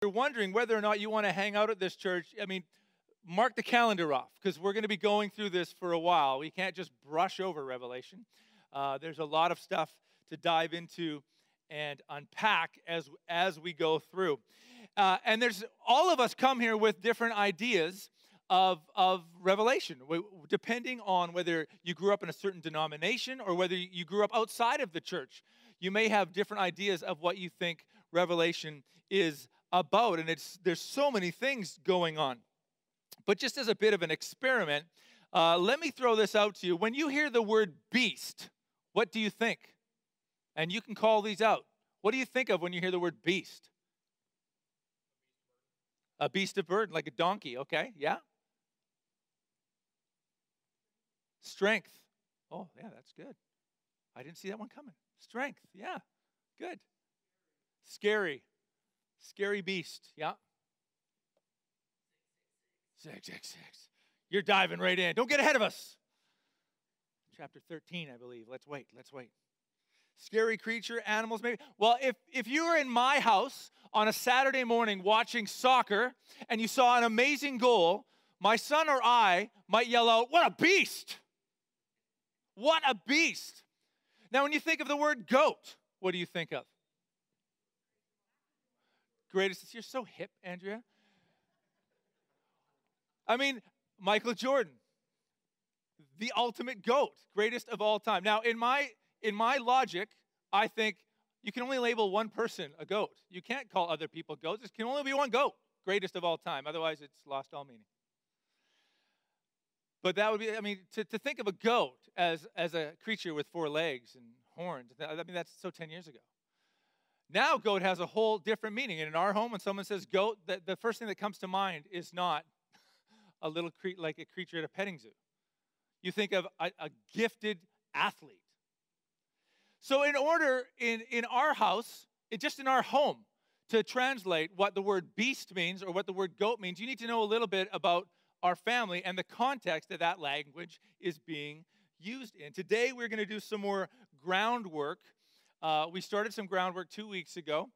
you're wondering whether or not you want to hang out at this church, I mean, mark the calendar off because we're going to be going through this for a while. We can't just brush over Revelation. Uh, there's a lot of stuff to dive into and unpack as as we go through. Uh, and there's all of us come here with different ideas of, of revelation, depending on whether you grew up in a certain denomination or whether you grew up outside of the church. You may have different ideas of what you think revelation is about, and it's there's so many things going on. But just as a bit of an experiment, uh, let me throw this out to you. When you hear the word beast, what do you think? And you can call these out. What do you think of when you hear the word beast? A beast of burden, like a donkey, okay? Yeah? Strength. Oh, yeah, that's good. I didn't see that one coming. Strength, yeah, good. Scary. Scary beast, yeah. 666. You're diving right in. Don't get ahead of us. Chapter 13, I believe. Let's wait. Let's wait. Scary creature, animals, maybe. Well, if, if you were in my house on a Saturday morning watching soccer and you saw an amazing goal, my son or I might yell out, What a beast! What a beast! Now, when you think of the word goat, what do you think of? Greatest, you're so hip, Andrea. I mean, Michael Jordan, the ultimate GOAT, greatest of all time. Now, in my in my logic, I think you can only label one person a GOAT. You can't call other people GOATs. There can only be one GOAT, greatest of all time. Otherwise, it's lost all meaning. But that would be, I mean, to, to think of a goat as, as a creature with four legs and horns, I mean, that's so 10 years ago. Now, goat has a whole different meaning. And in our home, when someone says goat, the, the first thing that comes to mind is not a little cre- like a creature at a petting zoo. You think of a, a gifted athlete. So, in order in, in our house, it, just in our home, to translate what the word beast means or what the word goat means, you need to know a little bit about our family and the context that that language is being used in. Today, we're going to do some more groundwork. Uh, we started some groundwork two weeks ago,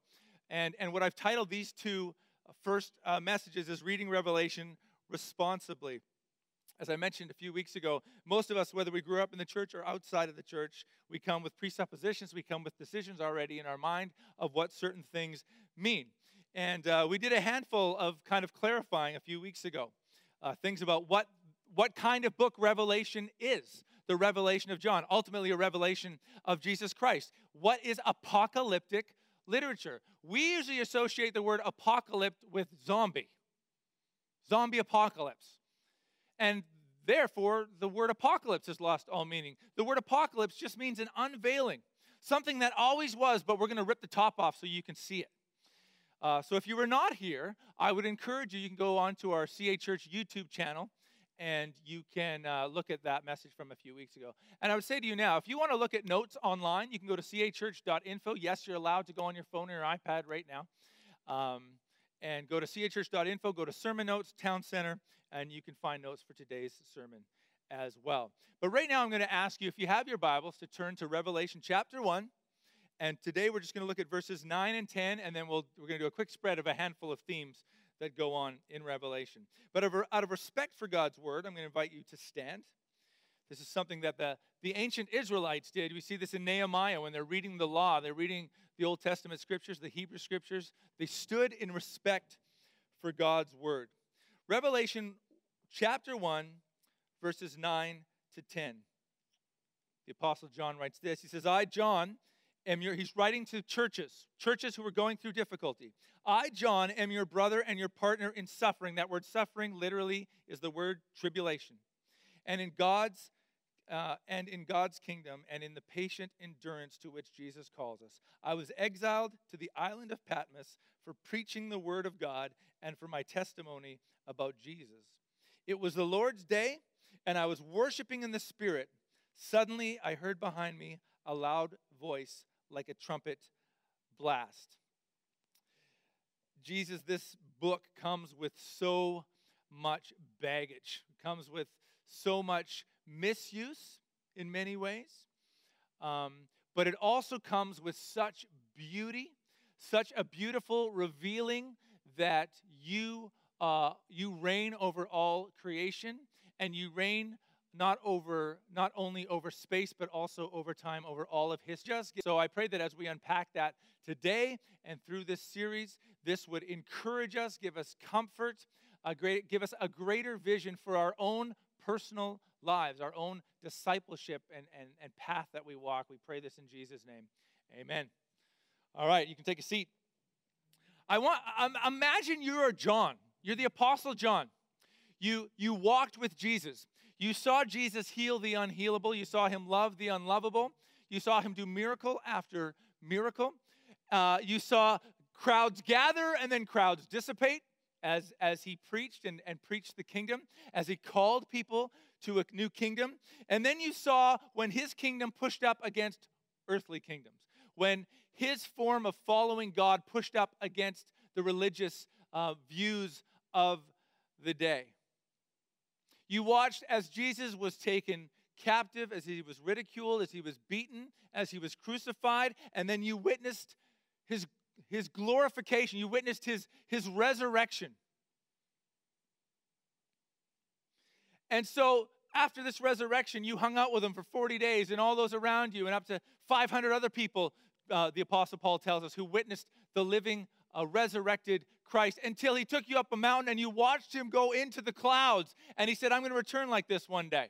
and, and what I've titled these two first uh, messages is Reading Revelation Responsibly. As I mentioned a few weeks ago, most of us, whether we grew up in the church or outside of the church, we come with presuppositions, we come with decisions already in our mind of what certain things mean. And uh, we did a handful of kind of clarifying a few weeks ago uh, things about what, what kind of book Revelation is. The revelation of John, ultimately a revelation of Jesus Christ. What is apocalyptic literature? We usually associate the word apocalypse with zombie, zombie apocalypse. And therefore, the word apocalypse has lost all meaning. The word apocalypse just means an unveiling, something that always was, but we're going to rip the top off so you can see it. Uh, so if you were not here, I would encourage you, you can go on to our CA Church YouTube channel and you can uh, look at that message from a few weeks ago. And I would say to you now, if you want to look at notes online, you can go to cachurch.info. Yes, you're allowed to go on your phone or your iPad right now. Um, and go to cachurch.info, go to sermon notes, town center, and you can find notes for today's sermon as well. But right now, I'm going to ask you, if you have your Bibles, to turn to Revelation chapter 1. And today we're just going to look at verses 9 and 10, and then we'll, we're going to do a quick spread of a handful of themes that go on in Revelation. But out of respect for God's word, I'm going to invite you to stand. This is something that the, the ancient Israelites did. We see this in Nehemiah when they're reading the law, they're reading the Old Testament scriptures, the Hebrew scriptures. They stood in respect for God's word. Revelation chapter 1, verses 9 to 10. The Apostle John writes this He says, I, John, am your, he's writing to churches, churches who are going through difficulty. I, John, am your brother and your partner in suffering. That word suffering literally is the word tribulation. And in God's uh, and in God's kingdom and in the patient endurance to which Jesus calls us. I was exiled to the island of Patmos for preaching the word of God and for my testimony about Jesus. It was the Lord's day, and I was worshiping in the Spirit. Suddenly, I heard behind me a loud voice like a trumpet blast. Jesus, this book comes with so much baggage, it comes with so much misuse in many ways, um, but it also comes with such beauty, such a beautiful revealing that you, uh, you reign over all creation and you reign not over not only over space but also over time over all of history so i pray that as we unpack that today and through this series this would encourage us give us comfort a great, give us a greater vision for our own personal lives our own discipleship and, and, and path that we walk. We pray this in jesus name. Amen. All right you can take a seat. I want um, imagine you're john. You're the apostle john. You you walked with jesus you saw Jesus heal the unhealable. You saw him love the unlovable. You saw him do miracle after miracle. Uh, you saw crowds gather and then crowds dissipate as, as he preached and, and preached the kingdom, as he called people to a new kingdom. And then you saw when his kingdom pushed up against earthly kingdoms, when his form of following God pushed up against the religious uh, views of the day. You watched as Jesus was taken captive, as he was ridiculed, as he was beaten, as he was crucified, and then you witnessed his, his glorification. You witnessed his, his resurrection. And so after this resurrection, you hung out with him for 40 days, and all those around you, and up to 500 other people, uh, the Apostle Paul tells us, who witnessed the living, uh, resurrected Christ until he took you up a mountain and you watched him go into the clouds. And he said, I'm going to return like this one day.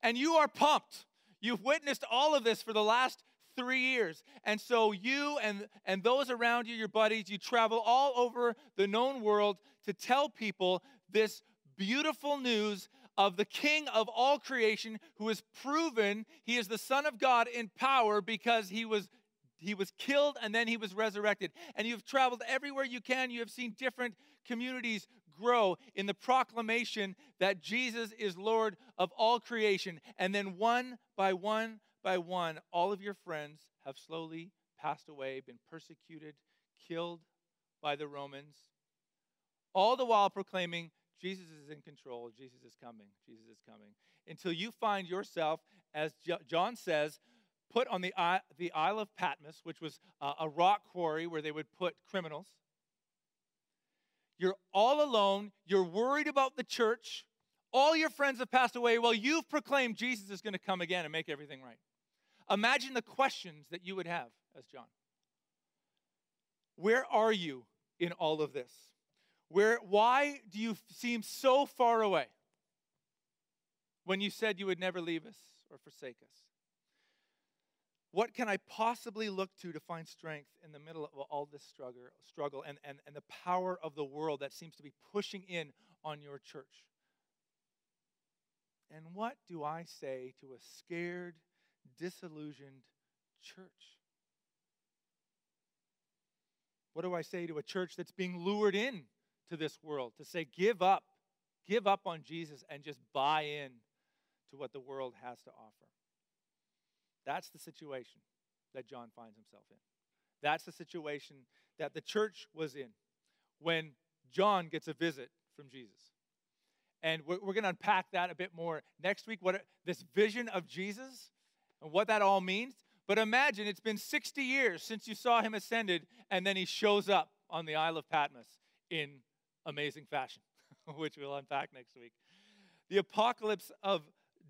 And you are pumped. You've witnessed all of this for the last three years. And so you and, and those around you, your buddies, you travel all over the known world to tell people this beautiful news of the King of all creation who has proven he is the Son of God in power because he was he was killed and then he was resurrected. And you've traveled everywhere you can. You have seen different communities grow in the proclamation that Jesus is Lord of all creation. And then one by one by one, all of your friends have slowly passed away, been persecuted, killed by the Romans, all the while proclaiming Jesus is in control, Jesus is coming, Jesus is coming. Until you find yourself, as John says, put on the, the Isle of Patmos, which was a rock quarry where they would put criminals. You're all alone. You're worried about the church. All your friends have passed away. Well, you've proclaimed Jesus is going to come again and make everything right. Imagine the questions that you would have as John. Where are you in all of this? Where, why do you seem so far away when you said you would never leave us or forsake us? What can I possibly look to to find strength in the middle of all this struggle, struggle and, and, and the power of the world that seems to be pushing in on your church? And what do I say to a scared, disillusioned church? What do I say to a church that's being lured in to this world to say, give up, give up on Jesus and just buy in to what the world has to offer? That's the situation that John finds himself in. That's the situation that the church was in when John gets a visit from Jesus. And we're, we're going to unpack that a bit more next week, what this vision of Jesus and what that all means. But imagine it's been 60 years since you saw him ascended, and then he shows up on the Isle of Patmos in amazing fashion, which we'll unpack next week. The apocalypse of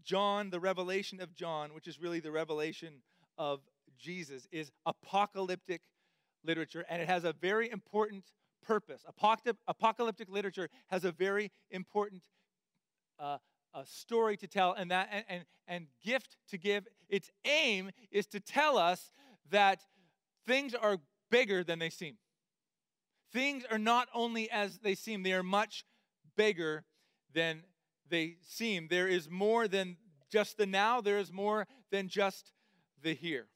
John, the revelation of John, which is really the revelation of Jesus, is apocalyptic literature, and it has a very important purpose. Apocalyptic literature has a very important uh, a story to tell and that and, and, and gift to give. Its aim is to tell us that things are bigger than they seem. Things are not only as they seem, they are much bigger than they seem. There is more than just the now, there is more than just the here.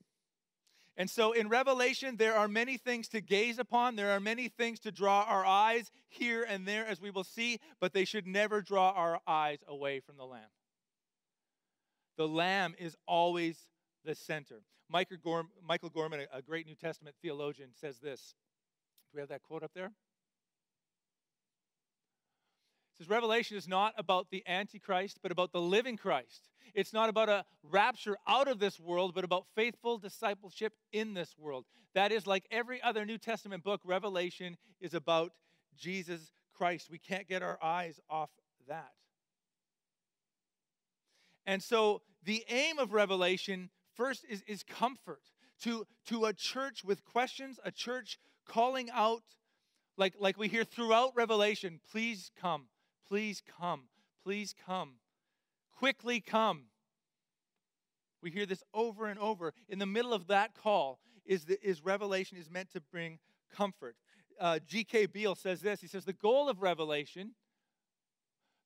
And so in Revelation, there are many things to gaze upon. There are many things to draw our eyes here and there, as we will see, but they should never draw our eyes away from the Lamb. The Lamb is always the center. Michael Gorman, a great New Testament theologian, says this. Do we have that quote up there? Says Revelation is not about the Antichrist, but about the living Christ. It's not about a rapture out of this world, but about faithful discipleship in this world. That is, like every other New Testament book, Revelation is about Jesus Christ. We can't get our eyes off that. And so the aim of Revelation first is, is comfort to, to a church with questions, a church calling out, like, like we hear throughout Revelation, please come, please come, please come, quickly come. We hear this over and over. In the middle of that call is, the, is Revelation is meant to bring comfort. Uh, G.K. Beale says this. He says, The goal of Revelation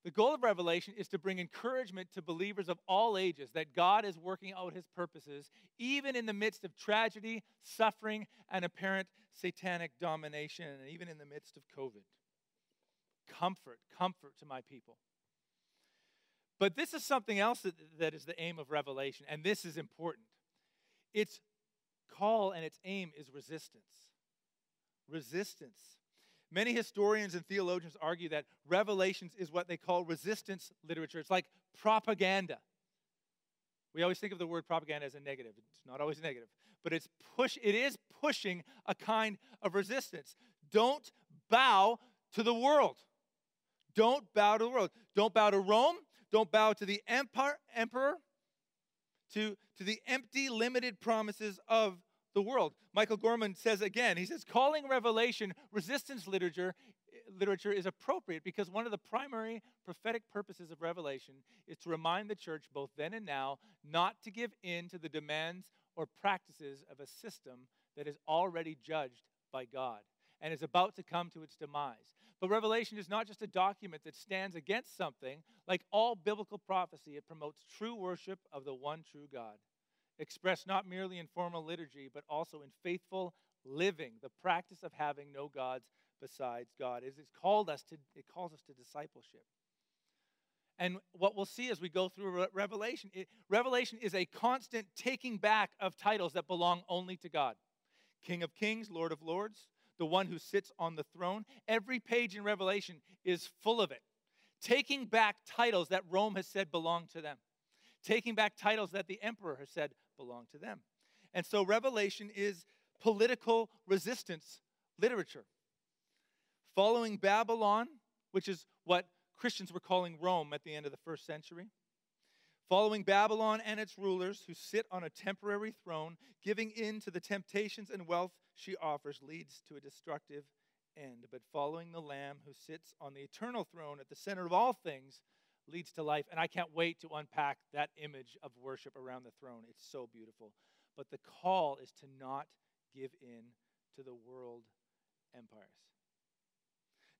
the goal of Revelation is to bring encouragement to believers of all ages that God is working out his purposes, even in the midst of tragedy, suffering, and apparent satanic domination, and even in the midst of COVID. Comfort, comfort to my people. But this is something else that, that is the aim of Revelation, and this is important. Its call and its aim is resistance. Resistance. Many historians and theologians argue that Revelations is what they call resistance literature. It's like propaganda. We always think of the word propaganda as a negative. It's not always negative, but it's push it is pushing a kind of resistance. Don't bow to the world. Don't bow to the world. Don't bow to Rome. Don't bow to the empire, emperor, to, to the empty, limited promises of the world. Michael Gorman says again, he says, calling Revelation resistance literature, literature is appropriate because one of the primary prophetic purposes of Revelation is to remind the church, both then and now, not to give in to the demands or practices of a system that is already judged by God and is about to come to its demise. But Revelation is not just a document that stands against something. Like all biblical prophecy, it promotes true worship of the one true God expressed not merely in formal liturgy, but also in faithful living, the practice of having no gods besides God. It's called us to, it calls us to discipleship. And what we'll see as we go through Revelation, it, Revelation is a constant taking back of titles that belong only to God. King of Kings, Lord of Lords, the one who sits on the throne. Every page in Revelation is full of it. Taking back titles that Rome has said belong to them. Taking back titles that the emperor has said belong to them. And so Revelation is political resistance literature. Following Babylon, which is what Christians were calling Rome at the end of the first century. Following Babylon and its rulers who sit on a temporary throne, giving in to the temptations and wealth she offers leads to a destructive end. But following the Lamb who sits on the eternal throne at the center of all things leads to life. And I can't wait to unpack that image of worship around the throne. It's so beautiful. But the call is to not give in to the world empires.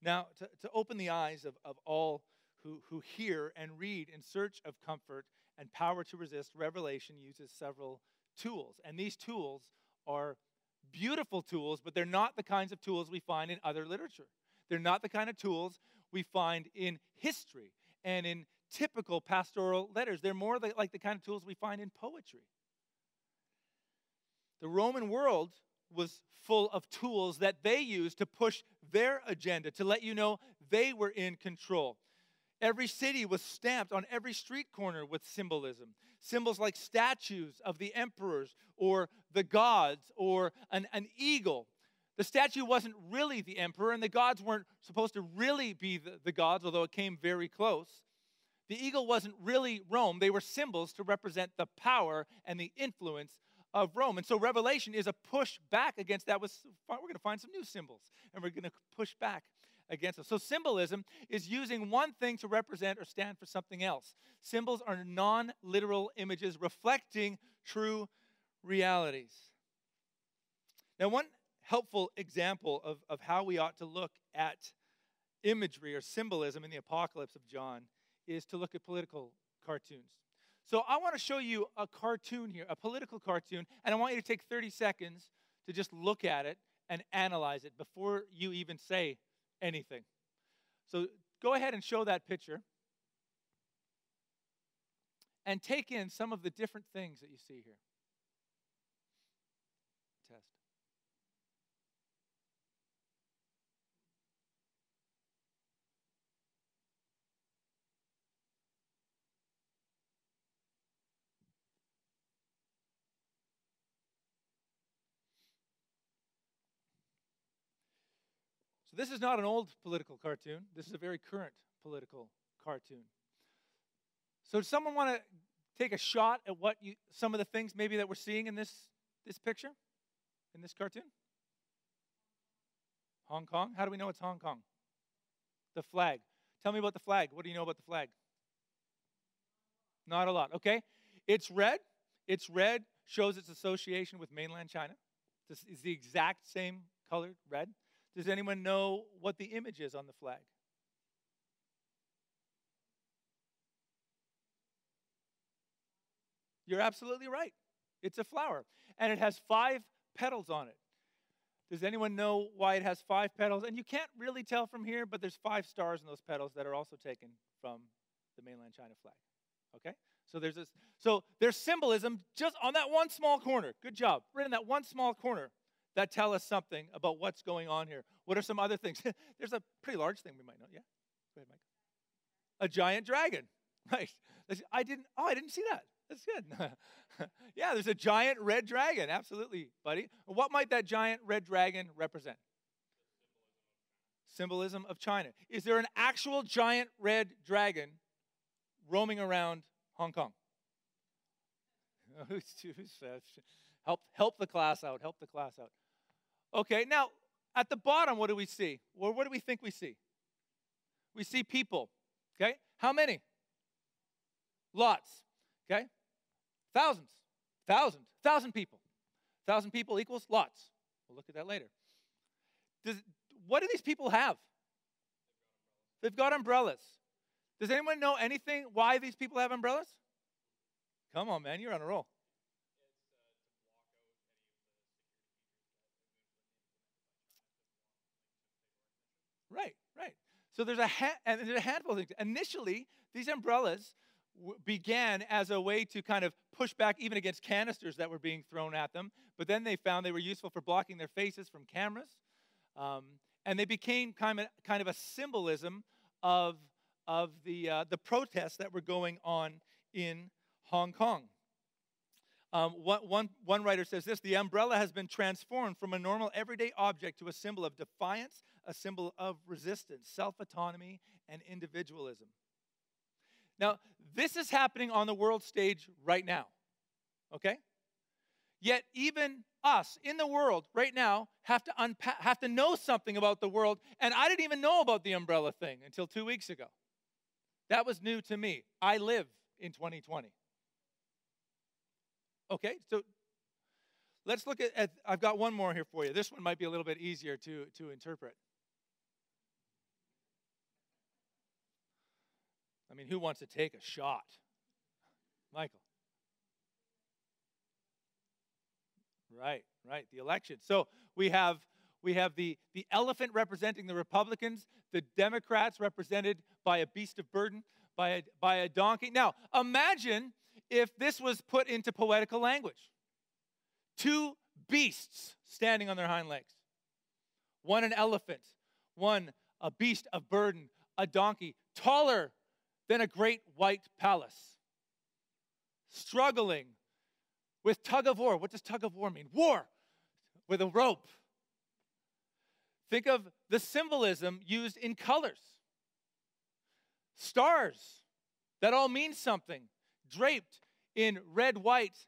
Now, to, to open the eyes of, of all who, who hear and read in search of comfort and power to resist, Revelation uses several tools. And these tools are beautiful tools, but they're not the kinds of tools we find in other literature. They're not the kind of tools we find in history and in typical pastoral letters. They're more like the kind of tools we find in poetry. The Roman world was full of tools that they used to push their agenda, to let you know they were in control. Every city was stamped on every street corner with symbolism. Symbols like statues of the emperors or the gods or an, an eagle. The statue wasn't really the emperor, and the gods weren't supposed to really be the, the gods, although it came very close. The eagle wasn't really Rome, they were symbols to represent the power and the influence of Rome. And so Revelation is a push back against that. We're going to find some new symbols, and we're going to push back against us. So symbolism is using one thing to represent or stand for something else. Symbols are non literal images reflecting true realities. Now, one helpful example of, of how we ought to look at imagery or symbolism in the apocalypse of John is to look at political cartoons. So I want to show you a cartoon here, a political cartoon, and I want you to take 30 seconds to just look at it and analyze it before you even say anything. So go ahead and show that picture and take in some of the different things that you see here. So this is not an old political cartoon. This is a very current political cartoon. So does someone want to take a shot at what you some of the things maybe that we're seeing in this this picture? In this cartoon? Hong Kong? How do we know it's Hong Kong? The flag. Tell me about the flag. What do you know about the flag? Not a lot. Okay. It's red. It's red, shows its association with mainland China. This is the exact same colored red. Does anyone know what the image is on the flag? You're absolutely right. It's a flower. And it has five petals on it. Does anyone know why it has five petals? And you can't really tell from here, but there's five stars in those petals that are also taken from the mainland China flag. Okay? So there's this so there's symbolism just on that one small corner. Good job. Right in that one small corner that tell us something about what's going on here. What are some other things? there's a pretty large thing we might know. Yeah? Go ahead, Mike. A giant dragon. Right. I didn't oh, I didn't see that. That's good. yeah, there's a giant red dragon. Absolutely, buddy. What might that giant red dragon represent? Symbolism of China. Is there an actual giant red dragon roaming around Hong Kong? Uh, help, help the class out. Help the class out. Okay, now at the bottom, what do we see? Well, what do we think we see? We see people. Okay, how many? Lots. Okay, thousands, thousands, thousand people. Thousand people equals lots. We'll look at that later. Does, what do these people have? They've got umbrellas. Does anyone know anything why these people have umbrellas? Come on, man, you're on a roll. Right, right. So there's a, ha- and there's a handful of things. Initially, these umbrellas w- began as a way to kind of push back even against canisters that were being thrown at them. But then they found they were useful for blocking their faces from cameras. Um, and they became kind of, kind of a symbolism of of the, uh, the protests that were going on in Hong Kong. Um, one, one, one writer says this the umbrella has been transformed from a normal everyday object to a symbol of defiance, a symbol of resistance, self autonomy, and individualism. Now, this is happening on the world stage right now, okay? Yet, even us in the world right now have to, unpa- have to know something about the world, and I didn't even know about the umbrella thing until two weeks ago. That was new to me. I live in 2020. Okay, so let's look at, at, I've got one more here for you. This one might be a little bit easier to, to interpret. I mean, who wants to take a shot? Michael. Right, right, the election. So we have we have the, the elephant representing the Republicans, the Democrats represented by a beast of burden, by a, by a donkey. Now, imagine if this was put into poetical language two beasts standing on their hind legs one an elephant, one a beast of burden, a donkey, taller than a great white palace, struggling with tug of war. What does tug of war mean? War with a rope Think of the symbolism used in colors. Stars that all mean something, draped in red, white,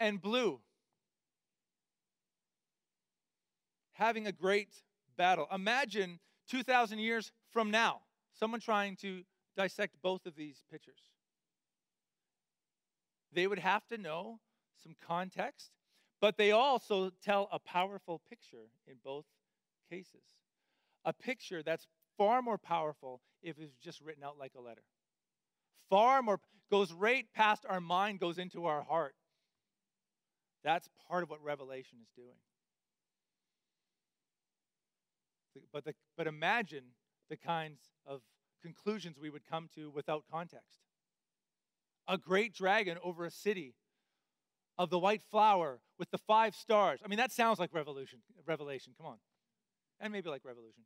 and blue. Having a great battle. Imagine 2,000 years from now, someone trying to dissect both of these pictures. They would have to know some context, but they also tell a powerful picture in both cases. A picture that's far more powerful if it's just written out like a letter. Far more, goes right past our mind, goes into our heart. That's part of what Revelation is doing. But, the, but imagine the kinds of conclusions we would come to without context. A great dragon over a city of the white flower with the five stars. I mean, that sounds like revolution, revelation. Come on and maybe like revolution.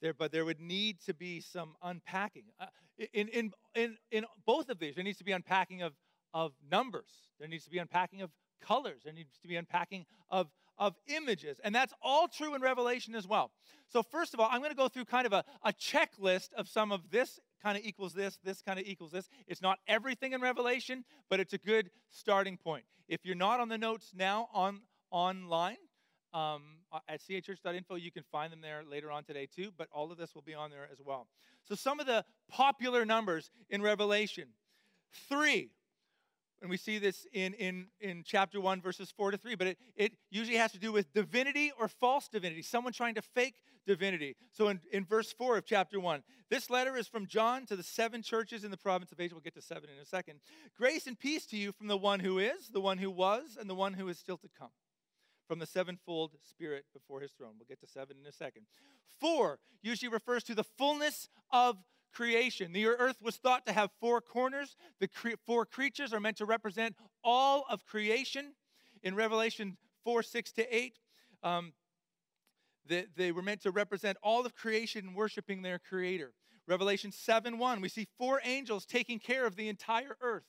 There, but there would need to be some unpacking. Uh, in, in, in, in both of these, there needs to be unpacking of, of numbers. There needs to be unpacking of colors. There needs to be unpacking of, of images. And that's all true in Revelation as well. So, first of all, I'm going to go through kind of a, a checklist of some of this kind of equals this, this kind of equals this. It's not everything in Revelation, but it's a good starting point. If you're not on the notes now on online, um, at church.info. You can find them there later on today too, but all of this will be on there as well. So, some of the popular numbers in Revelation three, and we see this in, in, in chapter 1, verses 4 to 3, but it, it usually has to do with divinity or false divinity, someone trying to fake divinity. So in, in verse 4 of chapter 1, this letter is from John to the seven churches in the province of Asia. We'll get to seven in a second. Grace and peace to you from the one who is, the one who was, and the one who is still to come from the sevenfold Spirit before his throne. We'll get to seven in a second. Four usually refers to the fullness of creation. The earth was thought to have four corners. The cre- four creatures are meant to represent all of creation. In Revelation 4 6 to 8, um, they, they were meant to represent all of creation worshiping their creator. Revelation 7 1, we see four angels taking care of the entire earth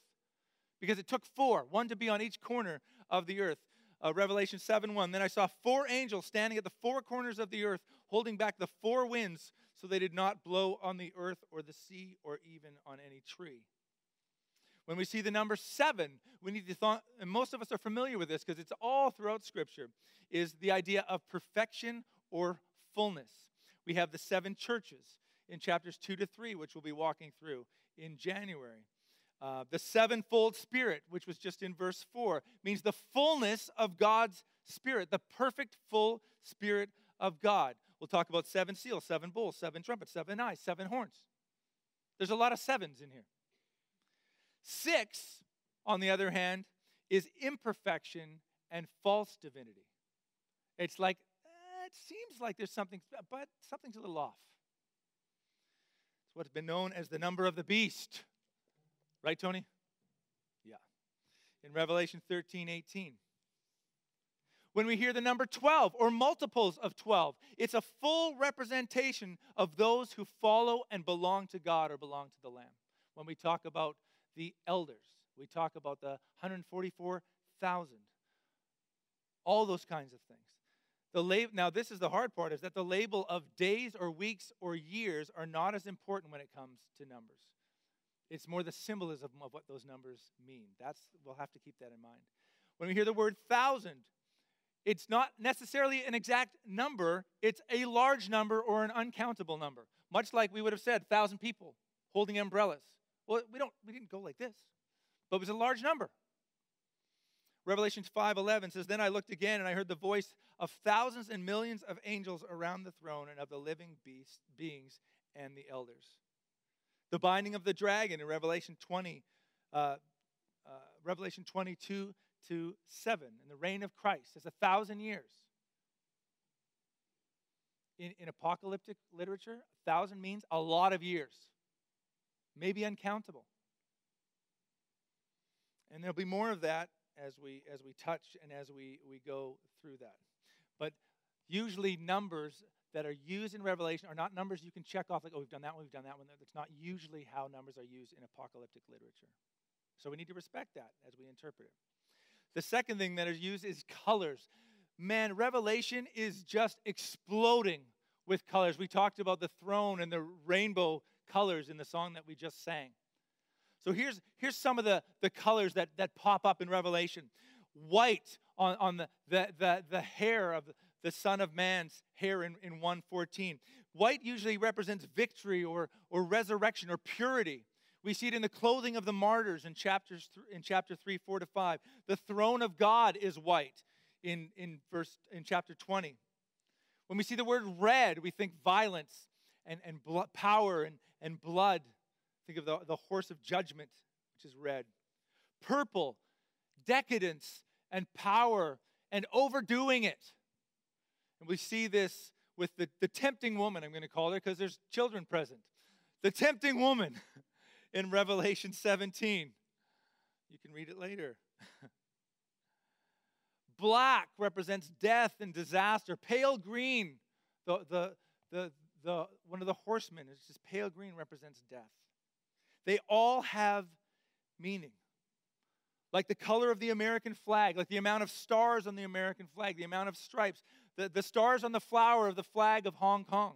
because it took four, one to be on each corner of the earth uh, Revelation 7 1. Then I saw four angels standing at the four corners of the earth, holding back the four winds so they did not blow on the earth or the sea or even on any tree. When we see the number seven, we need to thought, and most of us are familiar with this because it's all throughout Scripture, is the idea of perfection or fullness. We have the seven churches in chapters two to three, which we'll be walking through in January. Uh, the sevenfold Spirit, which was just in verse 4, means the fullness of God's Spirit, the perfect, full Spirit of God. We'll talk about seven seals, seven bulls, seven trumpets, seven eyes, seven horns. There's a lot of sevens in here. Six, on the other hand, is imperfection and false divinity. It's like, eh, it seems like there's something, but something's a little off. It's what's been known as the number of the beast. Right, Tony? Yeah. In Revelation 13 18. When we hear the number 12 or multiples of 12, it's a full representation of those who follow and belong to God or belong to the Lamb. When we talk about the elders, we talk about the 144,000, all those kinds of things. The lab- now, this is the hard part is that the label of days or weeks or years are not as important when it comes to numbers. It's more the symbolism of what those numbers mean. That's we'll have to keep that in mind. When we hear the word thousand, it's not necessarily an exact number, it's a large number or an uncountable number. Much like we would have said, thousand people holding umbrellas. Well, we don't we didn't go like this, but it was a large number. Revelation 5:11 says, "Then I looked again and I heard the voice of thousands and millions of angels around the throne and of the living beast, beings and the elders." The binding of the dragon in Revelation 20, uh, uh, Revelation 22 to 7, and the reign of Christ is a thousand years. In, in apocalyptic literature, a thousand means a lot of years, maybe uncountable. And there'll be more of that as we as we touch and as we, we go through that. But usually numbers that are used in Revelation are not numbers you can check off, like, oh, we've done that one, we've done that one. That's not usually how numbers are used in apocalyptic literature. So we need to respect that as we interpret it. The second thing that is used is colors. Man, Revelation is just exploding with colors. We talked about the throne and the rainbow colors in the song that we just sang. So here's, here's some of the, the colors that, that pop up in Revelation. White on, on the, the, the, the hair of the Son of Man's hair in, in 114. White usually represents victory or, or resurrection or purity. We see it in the clothing of the martyrs in, chapters th- in chapter 3, 4 to 5. The throne of God is white in, in, verse, in chapter 20. When we see the word red, we think violence and, and power and, and blood. Think of the, the horse of judgment, which is red. Purple, decadence and power and overdoing it. And we see this with the, the tempting woman, I'm going to call her because there's children present. The tempting woman in Revelation 17. You can read it later. Black represents death and disaster. Pale green, the, the, the, the, one of the horsemen is just pale green represents death. They all have meaning. like the color of the American flag, like the amount of stars on the American flag, the amount of stripes, the, the stars on the flower of the flag of Hong Kong.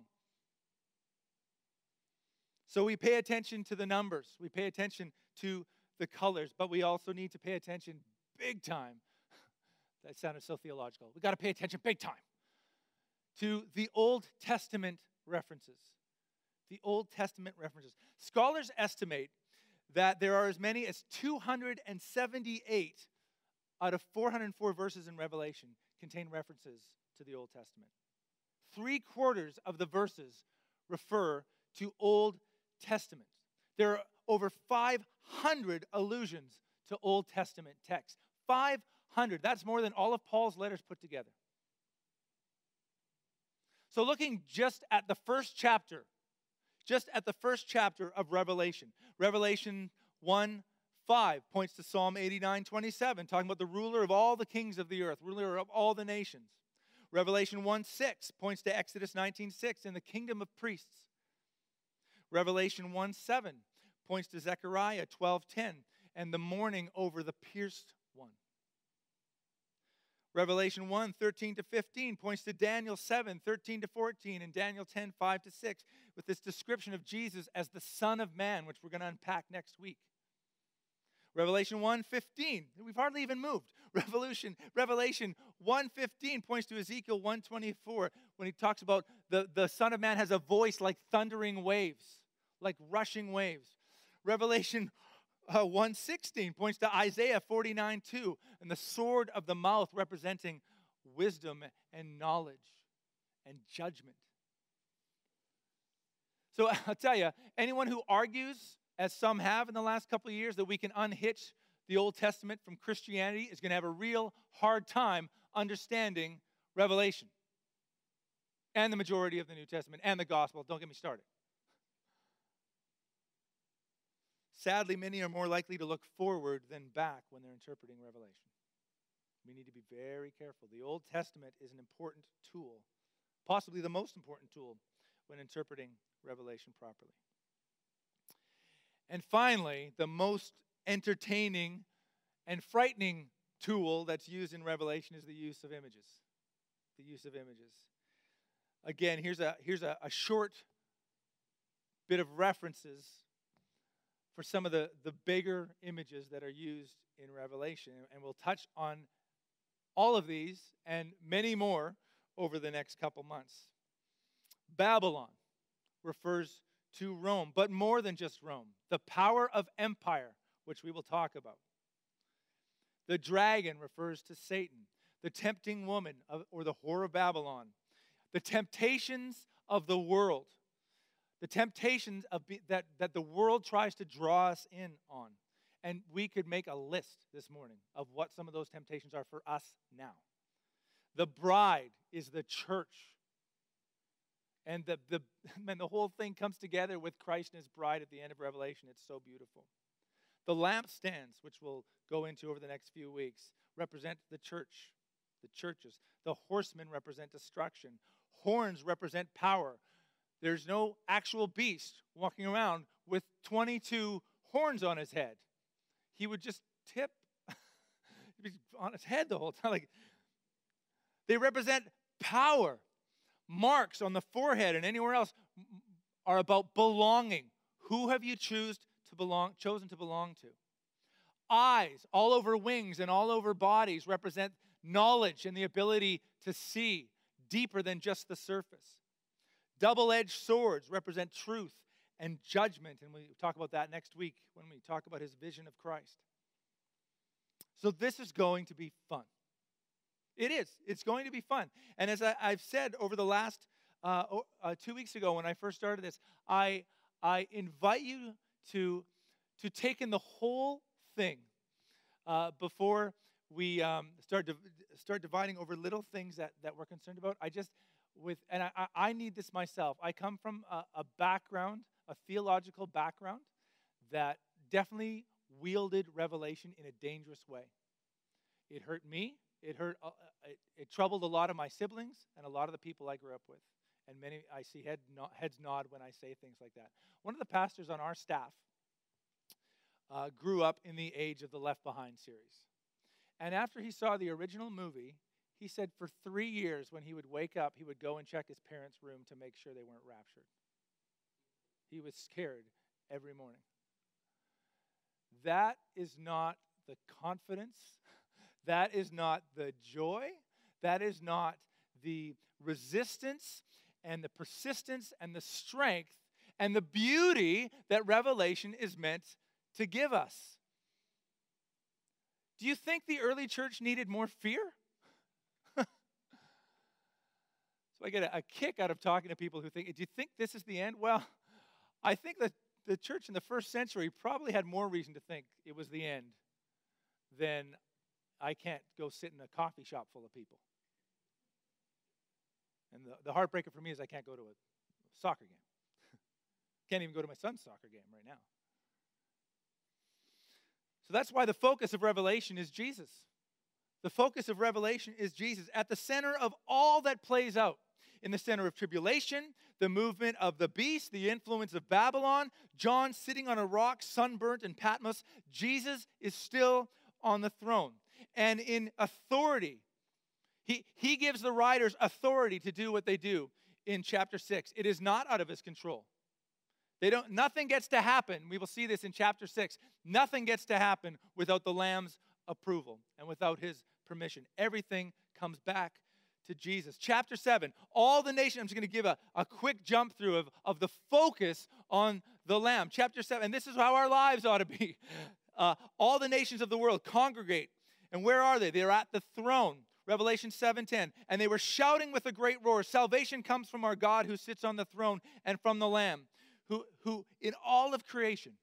So we pay attention to the numbers, we pay attention to the colors, but we also need to pay attention big time. that sounded so theological. We got to pay attention big time to the Old Testament references. The Old Testament references. Scholars estimate that there are as many as 278 out of 404 verses in Revelation contain references to the Old Testament. Three quarters of the verses refer to Old Testament. There are over 500 allusions to Old Testament texts. 500. That's more than all of Paul's letters put together. So, looking just at the first chapter, just at the first chapter of Revelation, Revelation 1 5 points to Psalm 89 27, talking about the ruler of all the kings of the earth, ruler of all the nations. Revelation 1 6 points to Exodus 19 6 and the kingdom of priests. Revelation 1 7 points to Zechariah 12 10 and the mourning over the pierced one. Revelation 1 13 to 15 points to Daniel 7 13 to 14 and Daniel 10 5 to 6 with this description of Jesus as the Son of Man, which we're going to unpack next week. Revelation 1:15. We've hardly even moved. Revolution, Revelation 1:15 points to Ezekiel 124 when he talks about the, the Son of Man has a voice like thundering waves, like rushing waves. Revelation uh, 116 points to Isaiah 49 2 and the sword of the mouth representing wisdom and knowledge and judgment. So I'll tell you, anyone who argues, as some have in the last couple of years, that we can unhitch the Old Testament from Christianity is going to have a real hard time understanding Revelation and the majority of the New Testament and the gospel. Don't get me started. Sadly, many are more likely to look forward than back when they're interpreting Revelation. We need to be very careful. The Old Testament is an important tool, possibly the most important tool when interpreting Revelation properly. And finally, the most entertaining and frightening tool that's used in Revelation is the use of images. The use of images. Again, here's a, here's a, a short bit of references for some of the, the bigger images that are used in Revelation. And we'll touch on all of these and many more over the next couple months. Babylon refers to Rome, but more than just Rome, the power of empire, which we will talk about. The dragon refers to Satan, the tempting woman or the whore of Babylon, the temptations of the world, the temptations of be, that, that the world tries to draw us in on. And we could make a list this morning of what some of those temptations are for us now. The bride is the church and the, the, man, the whole thing comes together with Christ and his bride at the end of Revelation. It's so beautiful. The lampstands, which we'll go into over the next few weeks, represent the church, the churches. The horsemen represent destruction. Horns represent power. There's no actual beast walking around with 22 horns on his head. He would just tip on his head the whole time. Like they represent power marks on the forehead and anywhere else are about belonging. Who have you choose belong, chosen to belong to? Eyes all over wings and all over bodies represent knowledge and the ability to see deeper than just the surface. Double edged swords represent truth and judgment, and we talk about that next week when we talk about his vision of Christ. So, this is going to be fun. It is. It's going to be fun. And as I, have said over the last uh, uh, two weeks ago when I first started this, I, I invite you to, to take in the whole thing uh, before we um, start, start dividing over little things that, that we're concerned about. I just, with, and I, I need this myself. I come from a, a background, a theological background that definitely wielded revelation in a dangerous way. It hurt me it hurt, uh, uh, it, it, troubled a lot of my siblings and a lot of the people I grew up with. And many, I see head heads nod when I say things like that. One of the pastors on our staff uh, grew up in the age of the Left Behind series. And after he saw the original movie, he said for three years, when he would wake up, he would go and check his parents' room to make sure they weren't raptured. He was scared every morning. That is not the confidence, that is not the joy, that is not the resistance and the persistence and the strength and the beauty that Revelation is meant to give us. Do you think the early church needed more fear? so I get a, a, kick out of talking to people who think, do you think this is the end? Well, I think that the church in the first century probably had more reason to think it was the end than I can't go sit in a coffee shop full of people. And the, the heartbreaker for me is I can't go to a soccer game. can't even go to my son's soccer game right now. So that's why the focus of Revelation is Jesus. The focus of Revelation is Jesus at the center of all that plays out. In the center of tribulation, the movement of the beast, the influence of Babylon, John sitting on a rock, sunburnt in Patmos, Jesus is still on the throne. And in authority, he, he gives the riders authority to do what they do in chapter 6. It is not out of his control. They don't, nothing gets to happen. We will see this in chapter 6. Nothing gets to happen without the Lamb's approval and without his permission. Everything comes back to Jesus. Chapter 7, all the nations, I'm just going to give a, a quick jump through of, of the focus on the Lamb. Chapter 7, and this is how our lives ought to be. Uh, all the nations of the world congregate. And where are they? They're at the throne. Revelation 7:10. And they were shouting with a great roar, salvation comes from our God who sits on the throne and from the Lamb who, who in all of creation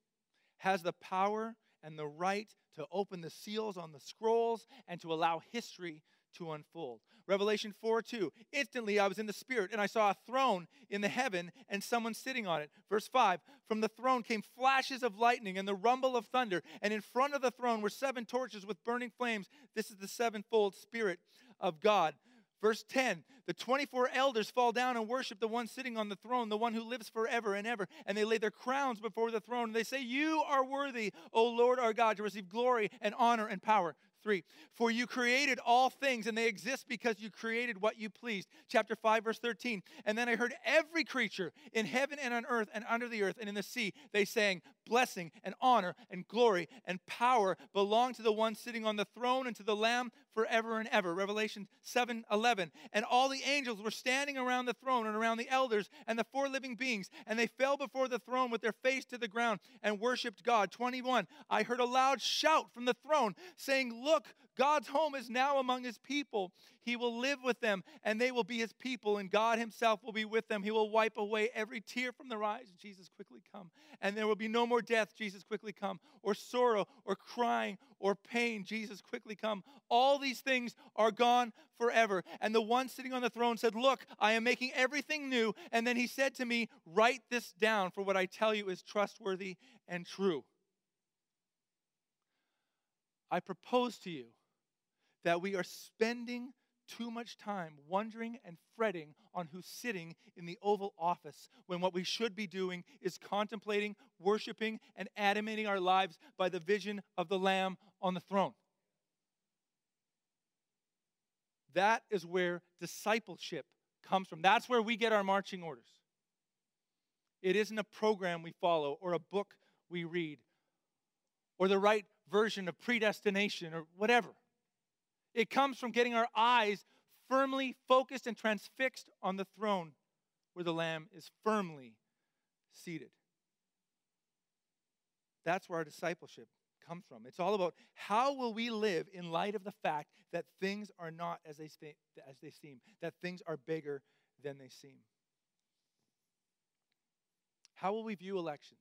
has the power and the right to open the seals on the scrolls and to allow history to unfold. Revelation 4 2. Instantly I was in the Spirit, and I saw a throne in the heaven and someone sitting on it. Verse 5 From the throne came flashes of lightning and the rumble of thunder, and in front of the throne were seven torches with burning flames. This is the sevenfold Spirit of God. Verse 10 The 24 elders fall down and worship the one sitting on the throne, the one who lives forever and ever. And they lay their crowns before the throne. And they say, You are worthy, O Lord our God, to receive glory and honor and power. 3. For you created all things, and they exist because you created what you pleased. Chapter 5, verse 13. And then I heard every creature in heaven and on earth and under the earth and in the sea, they sang, Blessing and honor and glory and power belong to the one sitting on the throne and to the Lamb forever and ever. Revelation 7 11. And all the angels were standing around the throne and around the elders and the four living beings, and they fell before the throne with their face to the ground and worshiped God. 21. I heard a loud shout from the throne saying, Look, God's home is now among his people. He will live with them, and they will be his people, and God himself will be with them. He will wipe away every tear from their eyes. Jesus, quickly come. And there will be no more death. Jesus, quickly come. Or sorrow, or crying, or pain. Jesus, quickly come. All these things are gone forever. And the one sitting on the throne said, Look, I am making everything new. And then he said to me, Write this down, for what I tell you is trustworthy and true. I propose to you that we are spending too much time wondering and fretting on who's sitting in the Oval Office when what we should be doing is contemplating, worshiping, and animating our lives by the vision of the Lamb on the throne. That is where discipleship comes from. That's where we get our marching orders. It isn't a program we follow or a book we read or the right version of predestination or whatever. It comes from getting our eyes firmly focused and transfixed on the throne where the Lamb is firmly seated. That's where our discipleship comes from. It's all about how will we live in light of the fact that things are not as they, as they seem, that things are bigger than they seem. How will we view elections?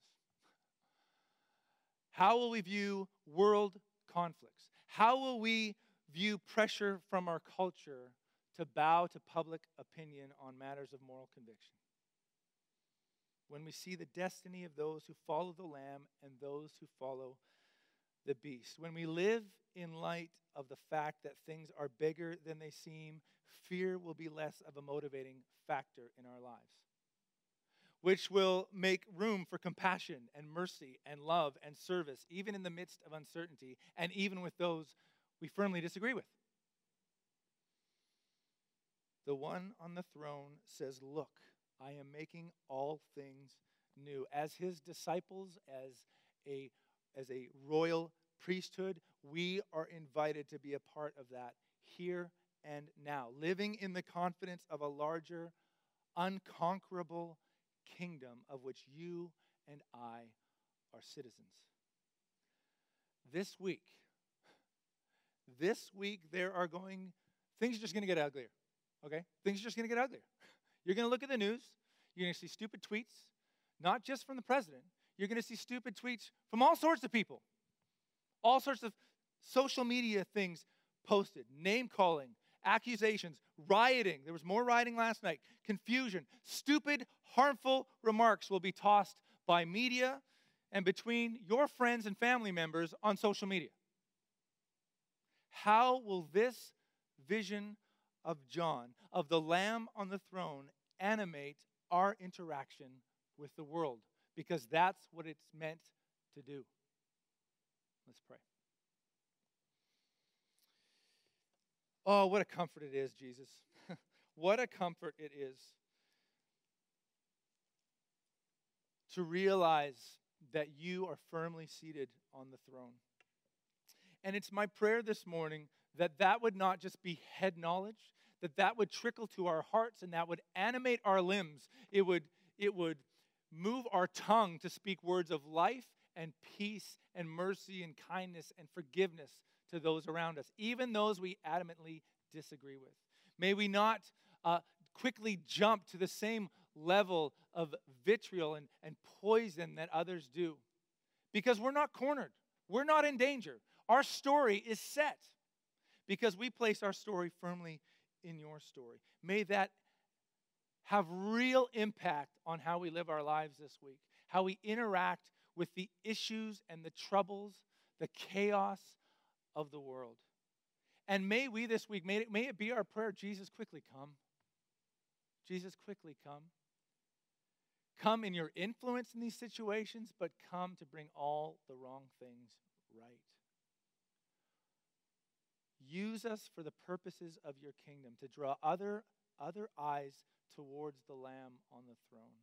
How will we view world conflicts? How will we view pressure from our culture to bow to public opinion on matters of moral conviction? When we see the destiny of those who follow the Lamb and those who follow the beast. When we live in light of the fact that things are bigger than they seem, fear will be less of a motivating factor in our lives. which will make room for compassion and mercy and love and service, even in the midst of uncertainty and even with those we firmly disagree with. The one on the throne says, Look, I am making all things new. As his disciples, as a, as a royal priesthood, we are invited to be a part of that here and now, living in the confidence of a larger, unconquerable kingdom of which you and I are citizens. This week, this week, there are going, things are just going to get uglier, okay? Things are just going to get uglier. You're going to look at the news, you're going to see stupid tweets, not just from the president, you're going to see stupid tweets from all sorts of people, all sorts of social media things posted, name calling, accusations, rioting. There was more rioting last night, confusion, stupid, harmful remarks will be tossed by media and between your friends and family members on social media. How will this vision of John, of the Lamb on the throne, animate our interaction with the world? Because that's what it's meant to do. Let's pray. Oh, what a comfort it is, Jesus. what a comfort it is to realize that you are firmly seated on the throne. And it's my prayer this morning that that would not just be head knowledge, that that would trickle to our hearts and that would animate our limbs. It would, it would move our tongue to speak words of life and peace and mercy and kindness and forgiveness to those around us, even those we adamantly disagree with. May we not uh, quickly jump to the same level of vitriol and, and poison that others do because we're not cornered, we're not in danger. Our story is set because we place our story firmly in your story. May that have real impact on how we live our lives this week, how we interact with the issues and the troubles, the chaos of the world. And may we this week, may it, may it be our prayer Jesus, quickly come. Jesus, quickly come. Come in your influence in these situations, but come to bring all the wrong things right. Use us for the purposes of your kingdom to draw other, other eyes towards the Lamb on the throne.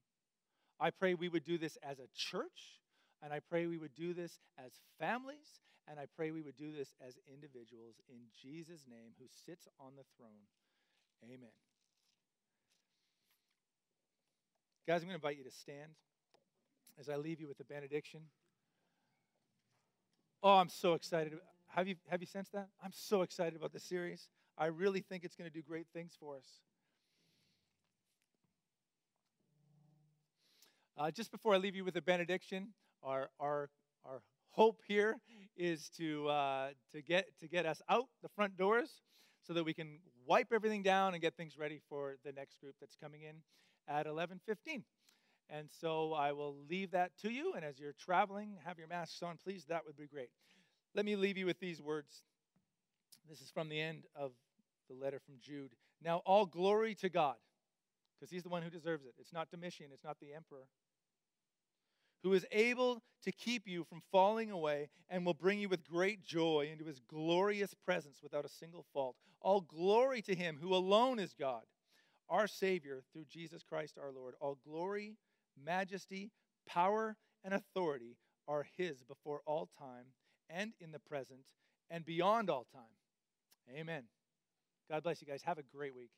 I pray we would do this as a church, and I pray we would do this as families, and I pray we would do this as individuals in Jesus' name who sits on the throne. Amen. Guys, I'm going to invite you to stand as I leave you with the benediction. Oh, I'm so excited. Have you, have you sensed that? I'm so excited about the series. I really think it's going to do great things for us. Uh, just before I leave you with a benediction, our, our, our hope here is to, uh, to, get, to get us out the front doors so that we can wipe everything down and get things ready for the next group that's coming in at 11:15. And so I will leave that to you and as you're traveling, have your masks on please, that would be great. Let me leave you with these words. This is from the end of the letter from Jude. Now all glory to God because he's the one who deserves it. It's not Domitian, it's not the emperor who is able to keep you from falling away and will bring you with great joy into his glorious presence without a single fault. All glory to him who alone is God, our Savior, through Jesus Christ our Lord. All glory, majesty, power, and authority are his before all time and in the present and beyond all time. Amen. God bless you guys. Have a great week.